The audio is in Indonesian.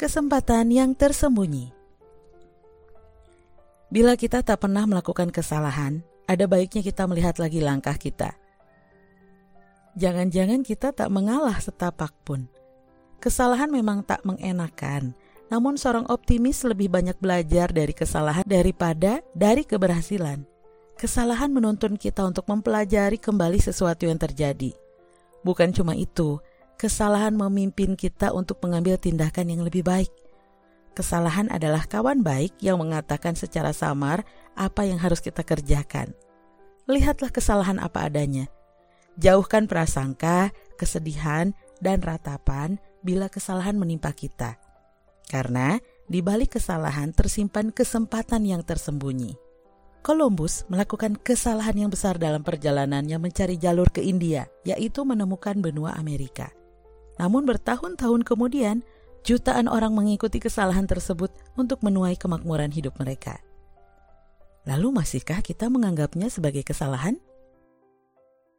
kesempatan yang tersembunyi. Bila kita tak pernah melakukan kesalahan, ada baiknya kita melihat lagi langkah kita. Jangan-jangan kita tak mengalah setapak pun. Kesalahan memang tak mengenakan, namun seorang optimis lebih banyak belajar dari kesalahan daripada dari keberhasilan. Kesalahan menuntun kita untuk mempelajari kembali sesuatu yang terjadi. Bukan cuma itu, kesalahan memimpin kita untuk mengambil tindakan yang lebih baik. Kesalahan adalah kawan baik yang mengatakan secara samar apa yang harus kita kerjakan. Lihatlah kesalahan apa adanya. Jauhkan prasangka, kesedihan, dan ratapan bila kesalahan menimpa kita. Karena di balik kesalahan tersimpan kesempatan yang tersembunyi. Columbus melakukan kesalahan yang besar dalam perjalanannya mencari jalur ke India, yaitu menemukan benua Amerika. Namun bertahun-tahun kemudian, jutaan orang mengikuti kesalahan tersebut untuk menuai kemakmuran hidup mereka. Lalu masihkah kita menganggapnya sebagai kesalahan?